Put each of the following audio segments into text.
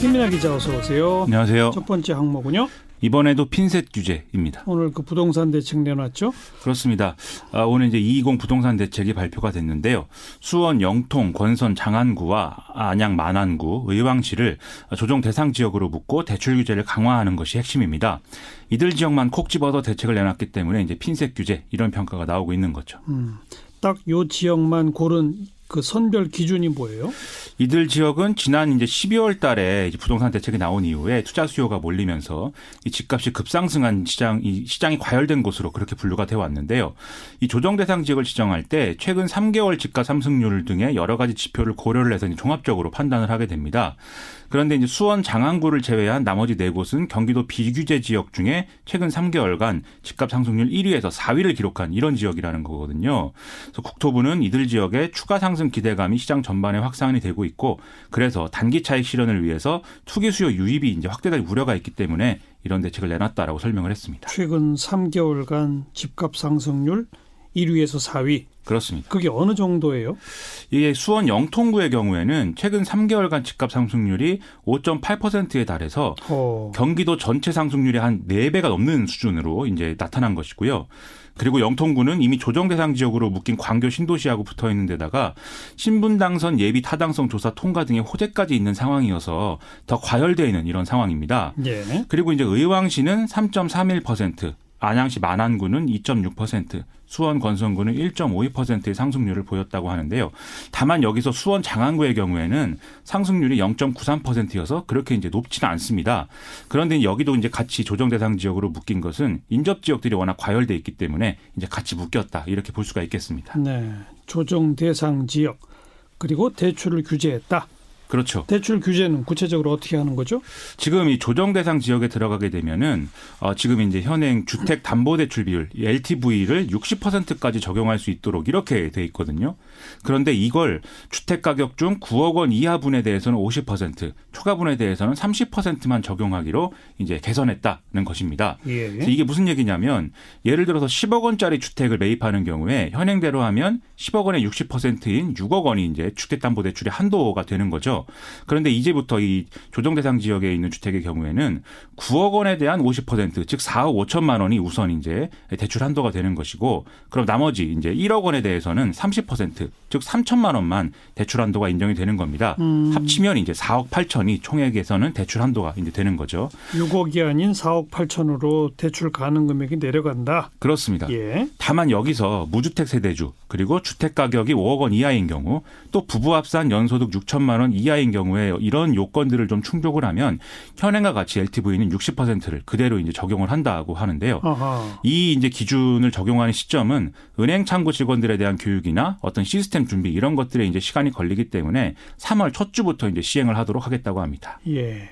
김민아 기자 어서 오세요. 안녕하세요. 첫 번째 항목은요. 이번에도 핀셋 규제입니다. 오늘 그 부동산 대책 내놨죠? 그렇습니다. 아, 오늘 이제 220 부동산 대책이 발표가 됐는데요. 수원, 영통, 권선, 장안구와 안양, 만안구, 의왕시를 조정 대상 지역으로 묶고 대출 규제를 강화하는 것이 핵심입니다. 이들 지역만 콕 집어서 대책을 내놨기 때문에 이제 핀셋 규제 이런 평가가 나오고 있는 거죠. 음, 딱요 지역만 고른 그 선별 기준이 뭐예요? 이들 지역은 지난 이제 12월 달에 부동산 대책이 나온 이후에 투자 수요가 몰리면서 이 집값이 급상승한 시장, 이 시장이 과열된 곳으로 그렇게 분류가 되어 왔는데요. 이 조정 대상 지역을 지정할 때 최근 3개월 집값 상승률 등의 여러 가지 지표를 고려를 해서 종합적으로 판단을 하게 됩니다. 그런데 이제 수원 장안구를 제외한 나머지 네 곳은 경기도 비규제 지역 중에 최근 3개월간 집값 상승률 1위에서 4위를 기록한 이런 지역이라는 거거든요. 그래서 국토부는 이들 지역의 추가 상승 기대감이 시장 전반에 확산이 되고 있고 그래서 단기 차익 실현을 위해서 투기 수요 유입이 이제 확대될 우려가 있기 때문에 이런 대책을 내놨다라고 설명을 했습니다. 최근 3개월간 집값 상승률 1위에서 4위. 그렇습니다. 그게 어느 정도예요? 이게 수원 영통구의 경우에는 최근 3개월간 집값 상승률이 5.8%에 달해서 어. 경기도 전체 상승률이 한 4배가 넘는 수준으로 이제 나타난 것이고요. 그리고 영통구는 이미 조정 대상 지역으로 묶인 광교 신도시하고 붙어 있는 데다가 신분 당선 예비 타당성 조사 통과 등의 호재까지 있는 상황이어서 더 과열되어 있는 이런 상황입니다. 예. 그리고 이제 의왕시는 3.31%, 안양시 만안구는 2.6%, 수원 건선구는 1.52%의 상승률을 보였다고 하는데요. 다만 여기서 수원 장안구의 경우에는 상승률이 0.93%여서 그렇게 이제 높지는 않습니다. 그런데 여기도 이제 같이 조정 대상 지역으로 묶인 것은 인접 지역들이 워낙 과열돼 있기 때문에 이제 같이 묶였다 이렇게 볼 수가 있겠습니다. 네, 조정 대상 지역 그리고 대출을 규제했다. 그렇죠. 대출 규제는 구체적으로 어떻게 하는 거죠? 지금 이 조정 대상 지역에 들어가게 되면은 어 지금 이제 현행 주택 담보 대출 비율 LTV를 60%까지 적용할 수 있도록 이렇게 돼 있거든요. 그런데 이걸 주택 가격 중 9억 원 이하분에 대해서는 50%, 초과분에 대해서는 30%만 적용하기로 이제 개선했다는 것입니다. 예. 이게 무슨 얘기냐면 예를 들어서 10억 원짜리 주택을 매입하는 경우에 현행대로 하면 10억 원의 60%인 6억 원이 이제 주택 담보 대출의 한도가 되는 거죠. 그런데 이제부터 이 조정 대상 지역에 있는 주택의 경우에는 9억 원에 대한 50%, 즉 4억 5천만 원이 우선 이제 대출 한도가 되는 것이고 그럼 나머지 이제 1억 원에 대해서는 30%, 즉 3천만 원만 대출 한도가 인정이 되는 겁니다. 음. 합치면 이제 4억 8천이 총액에서는 대출 한도가 이제 되는 거죠. 6억이 아닌 4억 8천으로 대출 가능 금액이 내려간다. 그렇습니다. 예. 다만 여기서 무주택 세대주 그리고 주택 가격이 5억 원 이하인 경우 또 부부 합산 연소득 6천만 원 이하 이하인 경우에 이런 요건들을 좀 충족을 하면 현행과 같이 LTV는 60%를 그대로 이제 적용을 한다고 하는데요. 아하. 이 이제 기준을 적용하는 시점은 은행 창구 직원들에 대한 교육이나 어떤 시스템 준비 이런 것들에 이제 시간이 걸리기 때문에 3월 첫 주부터 이제 시행을 하도록 하겠다고 합니다. 예.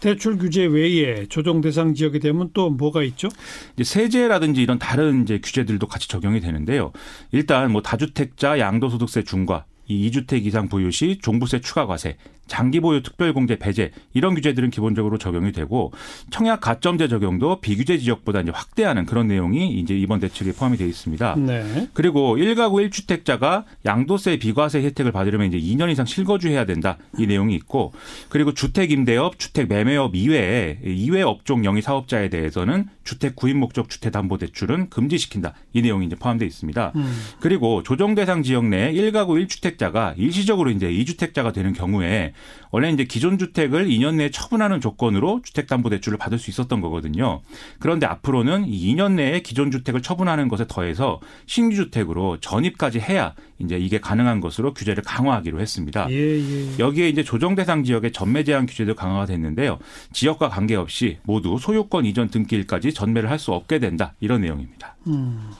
대출 규제 외에 조정 대상 지역이 되면 또 뭐가 있죠? 이제 세제라든지 이런 다른 이제 규제들도 같이 적용이 되는데요. 일단 뭐 다주택자 양도소득세 중과 이 2주택 이상 보유 시 종부세 추가 과세, 장기 보유 특별공제 배제 이런 규제들은 기본적으로 적용이 되고 청약 가점제 적용도 비규제 지역보다 이제 확대하는 그런 내용이 이제 이번 대책에 포함이 되어 있습니다. 네. 그리고 1가구 1주택자가 양도세 비과세 혜택을 받으려면 이제 2년 이상 실거주해야 된다 이 내용이 있고 그리고 주택 임대업, 주택 매매업 이외에 이외 업종 영위 사업자에 대해서는 주택 구입 목적 주택 담보 대출은 금지시킨다 이 내용이 이제 포함되어 있습니다. 음. 그리고 조정 대상 지역 내 1가구 1주택자가 일시적으로 이제 2주택자가 되는 경우에 원래 이제 기존 주택을 2년 내에 처분하는 조건으로 주택담보대출을 받을 수 있었던 거거든요. 그런데 앞으로는 2년 내에 기존 주택을 처분하는 것에 더해서 신규 주택으로 전입까지 해야 이제 이게 가능한 것으로 규제를 강화하기로 했습니다. 예, 예. 여기에 이제 조정 대상 지역의 전매 제한 규제도 강화가 됐는데요. 지역과 관계없이 모두 소유권 이전 등기일까지 전매를 할 수 없게 된다 이런 내용입니다. 음.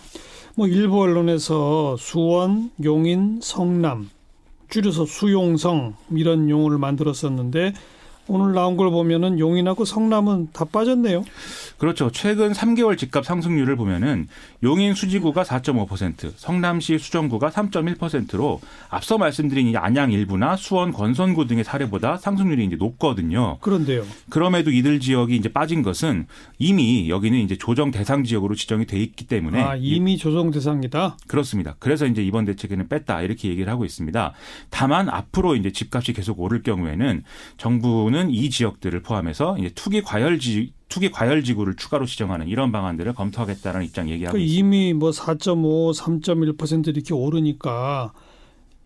뭐 일부 언론에서 수원, 용인, 성남 줄여서 수용성 이런 용어를 만들었었는데 오늘 나온 걸 보면은 용인하고 성남은 다 빠졌네요. 그렇죠. 최근 3개월 집값 상승률을 보면은 용인 수지구가 4.5%, 성남시 수정구가 3.1%로 앞서 말씀드린 안양 일부나 수원 건선구 등의 사례보다 상승률이 이제 높거든요. 그런데요. 그럼에도 이들 지역이 이제 빠진 것은 이미 여기는 이제 조정 대상 지역으로 지정이 돼 있기 때문에 아, 이미 조정 대상이다. 그렇습니다. 그래서 이제 이번 대책에는 뺐다 이렇게 얘기를 하고 있습니다. 다만 앞으로 이제 집값이 계속 오를 경우에는 정부는 국토부는 이 지역들을 포함해서 이제 투기 과열지 투기 과열 지구를 추가로 지정하는 이런 방안들을 검토하겠다는 입장 얘기하고 그러니까 있습니다. 이미 뭐 4.5, 3.1% 이렇게 오르니까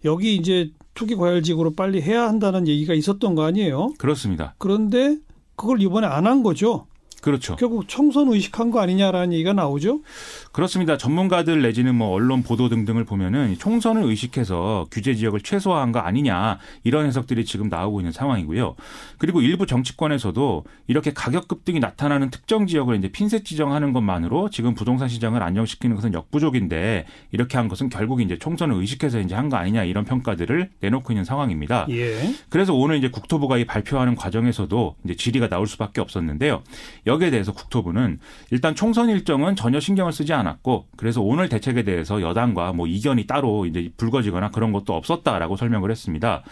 여기 이제 투기 과열 지구로 빨리 해야 한다는 얘기가 있었던 거 아니에요? 그렇습니다. 그런데 그걸 이번에 안 한 거죠. 그렇죠. 결국 총선 의식한 거 아니냐라는 얘기가 나오죠. 그렇습니다. 전문가들 내지는 뭐 언론 보도 등등을 보면은 총선을 의식해서 규제 지역을 최소화한 거 아니냐 이런 해석들이 지금 나오고 있는 상황이고요. 그리고 일부 정치권에서도 이렇게 가격 급등이 나타나는 특정 지역을 이제 핀셋 지정하는 것만으로 지금 부동산 시장을 안정시키는 것은 역부족인데 이렇게 한 것은 결국 이제 총선을 의식해서 이제 한 거 아니냐 이런 평가들을 내놓고 있는 상황입니다. 예. 그래서 오늘 이제 국토부가 이 발표하는 과정에서도 이제 질의가 나올 수밖에 없었는데요. 여기에 대해서 국토부는 일단 총선 일정은 전혀 신경을 쓰지 않았고 그래서 오늘 대책에 대해서 여당과 뭐 이견이 따로 이제 불거지거나 그런 것도 없었다라고 설명을 했습니다.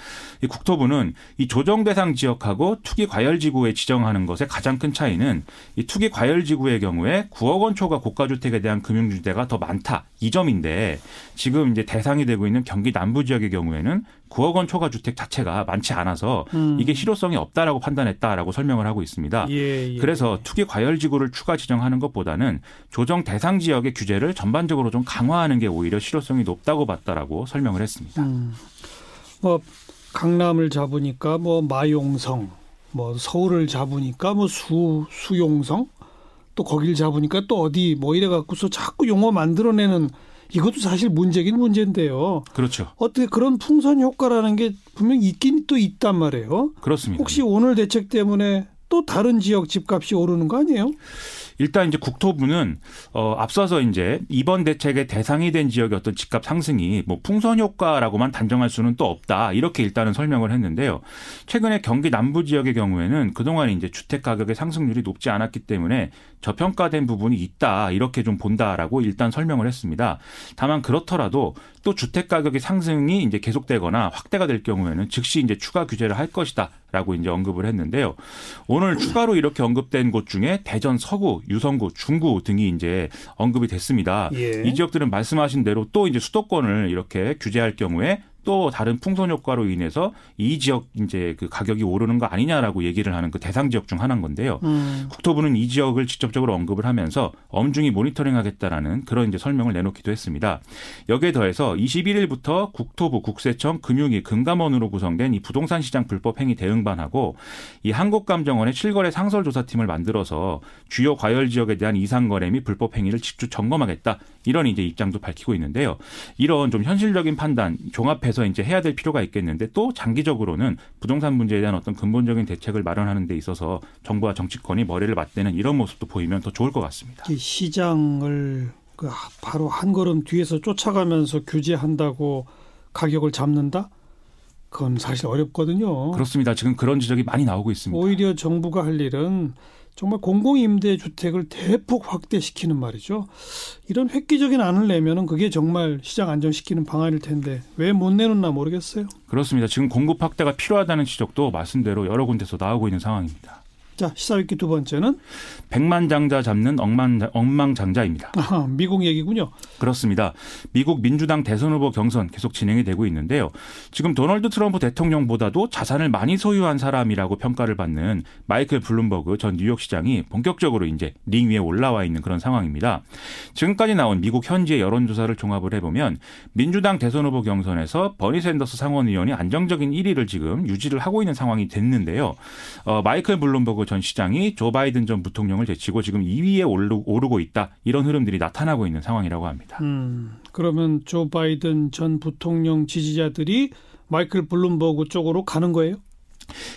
이 국토부는 이 조정 대상 지역하고 투기 과열 지구에 지정하는 것의 가장 큰 차이는 이 투기 과열 지구의 경우에 9억 원 초과 고가 주택에 대한 금융 주대가 더 많다 이 점인데 지금 이제 대상이 되고 있는 경기 남부 지역의 경우에는 9억 원 초과 주택 자체가 많지 않아서 음. 이게 실효성이 없다라고 판단했다라고 설명을 하고 있습니다. 예, 예. 그래서 투기 과열 지구를 추가 지정하는 것보다는 조정 대상 지역의 규제를 전반적으로 좀 강화하는 게 오히려 실효성이 높다고 봤다라고 설명을 했습니다. 음. 뭐 강남을 잡으니까 뭐 마용성, 뭐 서울을 잡으니까 뭐 수 수용성, 또 거길 잡으니까 또 어디 뭐 이래 갖고서 자꾸 용어 만들어내는 이것도 사실 문제긴 문제인데요. 그렇죠. 어떻게 그런 풍선 효과라는 게 분명 있긴 또 있단 말이에요. 그렇습니다. 혹시 오늘 대책 때문에 또 다른 지역 집값이 오르는 거 아니에요? 일단 이제 국토부는 어 앞서서 이제 이번 대책의 대상이 된 지역의 어떤 집값 상승이 뭐 풍선 효과라고만 단정할 수는 또 없다 이렇게 일단은 설명을 했는데요. 최근에 경기 남부 지역의 경우에는 그동안 이제 주택 가격의 상승률이 높지 않았기 때문에 저평가된 부분이 있다 이렇게 좀 본다라고 일단 설명을 했습니다. 다만 그렇더라도 또 주택 가격의 상승이 이제 계속되거나 확대가 될 경우에는 즉시 이제 추가 규제를 할 것이다라고 이제 언급을 했는데요. 오늘 추가로 이렇게 언급된 곳 중에 대전 서구, 유성구, 중구 등이 이제 언급이 됐습니다. 예. 이 지역들은 말씀하신 대로 또 이제 수도권을 이렇게 규제할 경우에 또 다른 풍선 효과로 인해서 이 지역 이제 그 가격이 오르는 거 아니냐라고 얘기를 하는 그 대상 지역 중 하나인 건데요. 음. 국토부는 이 지역을 직접적으로 언급을 하면서 엄중히 모니터링하겠다라는 그런 이제 설명을 내놓기도 했습니다. 여기에 더해서 21일부터 국토부, 국세청, 금융위, 금감원으로 구성된 이 부동산 시장 불법 행위 대응반하고 이 한국감정원의 7거래 상설 조사팀을 만들어서 주요 과열 지역에 대한 이상 거래 및 불법 행위를 직접 점검하겠다 이런 이제 입장도 밝히고 있는데요. 이런 좀 현실적인 판단 종합해서 이제 해야 될 필요가 있겠는데 또 장기적으로는 부동산 문제에 대한 어떤 근본적인 대책을 마련하는 데 있어서 정부와 정치권이 머리를 맞대는 이런 모습도 보이면 더 좋을 것 같습니다. 이 시장을 그 바로 한 걸음 뒤에서 쫓아가면서 규제한다고 가격을 잡는다? 그건 사실 어렵거든요. 그렇습니다. 지금 그런 지적이 많이 나오고 있습니다. 오히려 정부가 할 일은 정말 공공임대 주택을 대폭 확대시키는 말이죠. 이런 획기적인 안을 내면은 그게 정말 시장 안정시키는 방안일 텐데 왜 못 내놓나 모르겠어요. 그렇습니다. 지금 공급 확대가 필요하다는 지적도 말씀대로 여러 군데서 나오고 있는 상황입니다. 자 시사위키 두 번째는 백만장자 잡는 엉망, 엉망장자입니다. 아하, 미국 얘기군요. 그렇습니다. 미국 민주당 대선 후보 경선 계속 진행이 되고 있는데요. 지금 도널드 트럼프 대통령보다도 자산을 많이 소유한 사람이라고 평가를 받는 마이클 블룸버그 전 뉴욕시장이 본격적으로 이제 링 위에 올라와 있는 그런 상황입니다. 지금까지 나온 미국 현지의 여론조사를 종합을 해보면 민주당 대선 후보 경선에서 버니 샌더스 상원 의원이 안정적인 1위를 지금 유지를 하고 있는 상황이 됐는데요. 어, 마이클 블룸버그 전 시장이 조 바이든 전 부통령을 제치고 지금 2위에 오르고 있다. 이런 흐름들이 나타나고 있는 상황이라고 합니다. 음, 그러면 조 바이든 전 부통령 지지자들이 마이클 블룸버그 쪽으로 가는 거예요?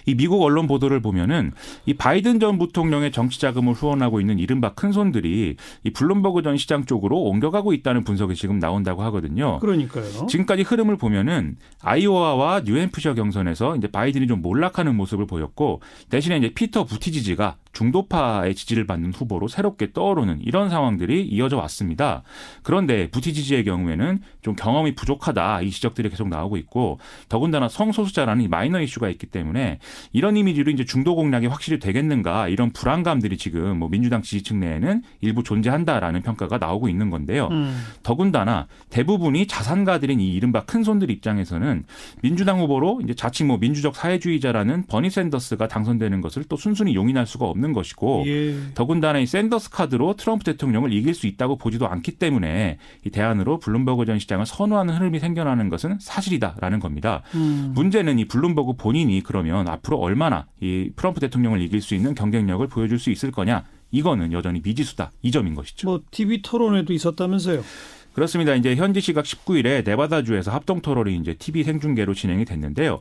이 미국 언론 보도를 보면은 이 바이든 전 부통령의 정치 자금을 후원하고 있는 이른바 큰 손들이 이 블룸버그 전 시장 쪽으로 옮겨가고 있다는 분석이 지금 나온다고 하거든요. 그러니까요. 지금까지 흐름을 보면은 아이오와와 뉴햄프셔 경선에서 이제 바이든이 좀 몰락하는 모습을 보였고 대신에 이제 피터 부티지지가 중도파의 지지를 받는 후보로 새롭게 떠오르는 이런 상황들이 이어져 왔습니다. 그런데 부티지지의 경우에는 좀 경험이 부족하다 이 지적들이 계속 나오고 있고 더군다나 성소수자라는 마이너 이슈가 있기 때문에 이런 이미지로 이제 중도 공략이 확실히 되겠는가 이런 불안감들이 지금 뭐 민주당 지지층 내에는 일부 존재한다라는 평가가 나오고 있는 건데요. 음. 더군다나 대부분이 자산가들인 이 이른바 큰 손들 입장에서는 민주당 후보로 이제 자칭 뭐 민주적 사회주의자라는 버니 샌더스가 당선되는 것을 또 순순히 용인할 수가 없는 것이고 예. 더군다나 이 샌더스 카드로 트럼프 대통령을 이길 수 있다고 보지도 않기 때문에 이 대안으로 블룸버그 전 시장을 선호하는 흐름이 생겨나는 것은 사실이다라는 겁니다. 음. 문제는 이 블룸버그 본인이 그러면 앞으로 얼마나 이 트럼프 대통령을 이길 수 있는 경쟁력을 보여줄 수 있을 거냐 이거는 여전히 미지수다 이 점인 것이죠. 뭐 TV 토론회도 있었다면서요? 그렇습니다. 이제 현지 시각 19일에 네바다주에서 합동 토론이 이제 TV 생중계로 진행이 됐는데요.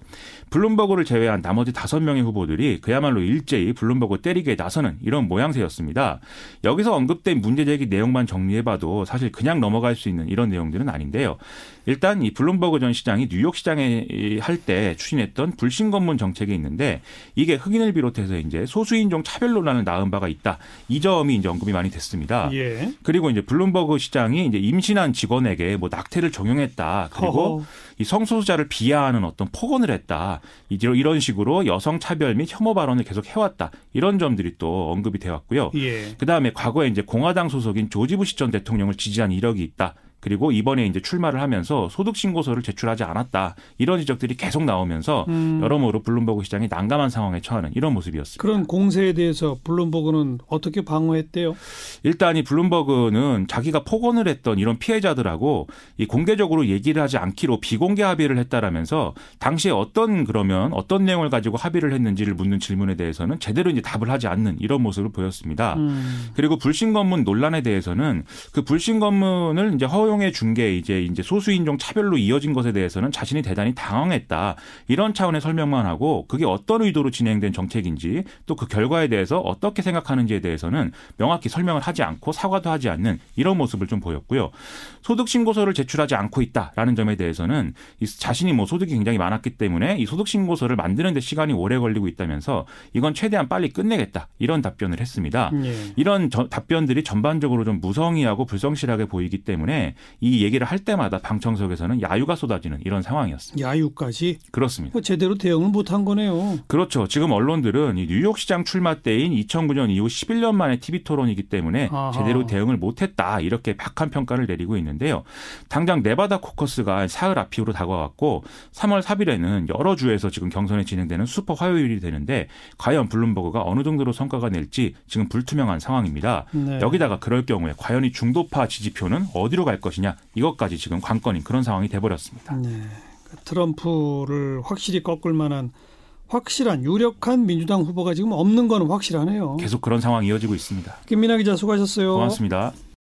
블룸버그를 제외한 나머지 다섯 명의 후보들이 그야말로 일제히 블룸버그 때리게 나서는 이런 모양새였습니다. 여기서 언급된 문제 제기 내용만 정리해봐도 사실 그냥 넘어갈 수 있는 이런 내용들은 아닌데요. 일단 이 블룸버그 전 시장이 뉴욕 시장에 할 때 추진했던 불신 검문 정책이 있는데 이게 흑인을 비롯해서 이제 소수인종 차별 논란을 낳은 바가 있다. 이 점이 이제 언급이 많이 됐습니다. 예. 그리고 이제 블룸버그 시장이 이제 임신한 직원에게 뭐 낙태를 종용했다. 그리고. 이 성소수자를 비하하는 어떤 폭언을 했다. 이런 식으로 여성 차별 및 혐오 발언을 계속 해왔다. 이런 점들이 또 언급이 되었고요. 예. 그 다음에 과거에 이제 공화당 소속인 조지 부시 전 대통령을 지지한 이력이 있다. 그리고 이번에 이제 출마를 하면서 소득 신고서를 제출하지 않았다 이런 지적들이 계속 나오면서 음. 여러모로 블룸버그 시장이 난감한 상황에 처하는 이런 모습이었습니다. 그런 공세에 대해서 블룸버그는 어떻게 방어했대요? 일단 이 블룸버그는 자기가 폭언을 했던 이런 피해자들하고 이 공개적으로 얘기를 하지 않기로 비공개 합의를 했다라면서 당시에 어떤 그러면 어떤 내용을 가지고 합의를 했는지를 묻는 질문에 대해서는 제대로 이제 답을 하지 않는 이런 모습을 보였습니다. 음. 그리고 불신 검문 논란에 대해서는 그 불신 검문을 이제 허 허용해 준 게 이제 이제 소수인종 차별로 이어진 것에 대해서는 자신이 대단히 당황했다. 이런 차원의 설명만 하고 그게 어떤 의도로 진행된 정책인지 또 그 결과에 대해서 어떻게 생각하는지에 대해서는 명확히 설명을 하지 않고 사과도 하지 않는 이런 모습을 좀 보였고요. 소득 신고서를 제출하지 않고 있다라는 점에 대해서는 자신이 뭐 소득이 굉장히 많았기 때문에 이 소득 신고서를 만드는 데 시간이 오래 걸리고 있다면서 이건 최대한 빨리 끝내겠다. 이런 답변을 했습니다. 예. 이런 저, 답변들이 전반적으로 좀 무성의하고 불성실하게 보이기 때문에 이 얘기를 할 때마다 방청석에서는 야유가 쏟아지는 이런 상황이었습니다. 야유까지? 그렇습니다. 뭐 제대로 대응을 못한 거네요. 그렇죠. 지금 언론들은 이 뉴욕시장 출마 때인 2009년 이후 11년 만에 TV 토론이기 때문에 아하. 제대로 대응을 못했다 이렇게 박한 평가를 내리고 있는데요. 당장 네바다 코커스가 사흘 앞으로 다가왔고 3월 4일에는 여러 주에서 지금 경선이 진행되는 슈퍼 화요일이 되는데 과연 블룸버그가 어느 정도로 성과가 낼지 지금 불투명한 상황입니다. 네. 여기다가 그럴 경우에 과연 이 중도파 지지표는 어디로 갈 것이냐 이것까지 지금 관건인 그런 상황이 돼버렸습니다. 네. 그 트럼프를 확실히 꺾을 만한 확실한 유력한 민주당 후보가 지금 없는 건 확실하네요. 계속 그런 상황이 이어지고 있습니다. 김민아 기자 수고하셨어요. 고맙습니다.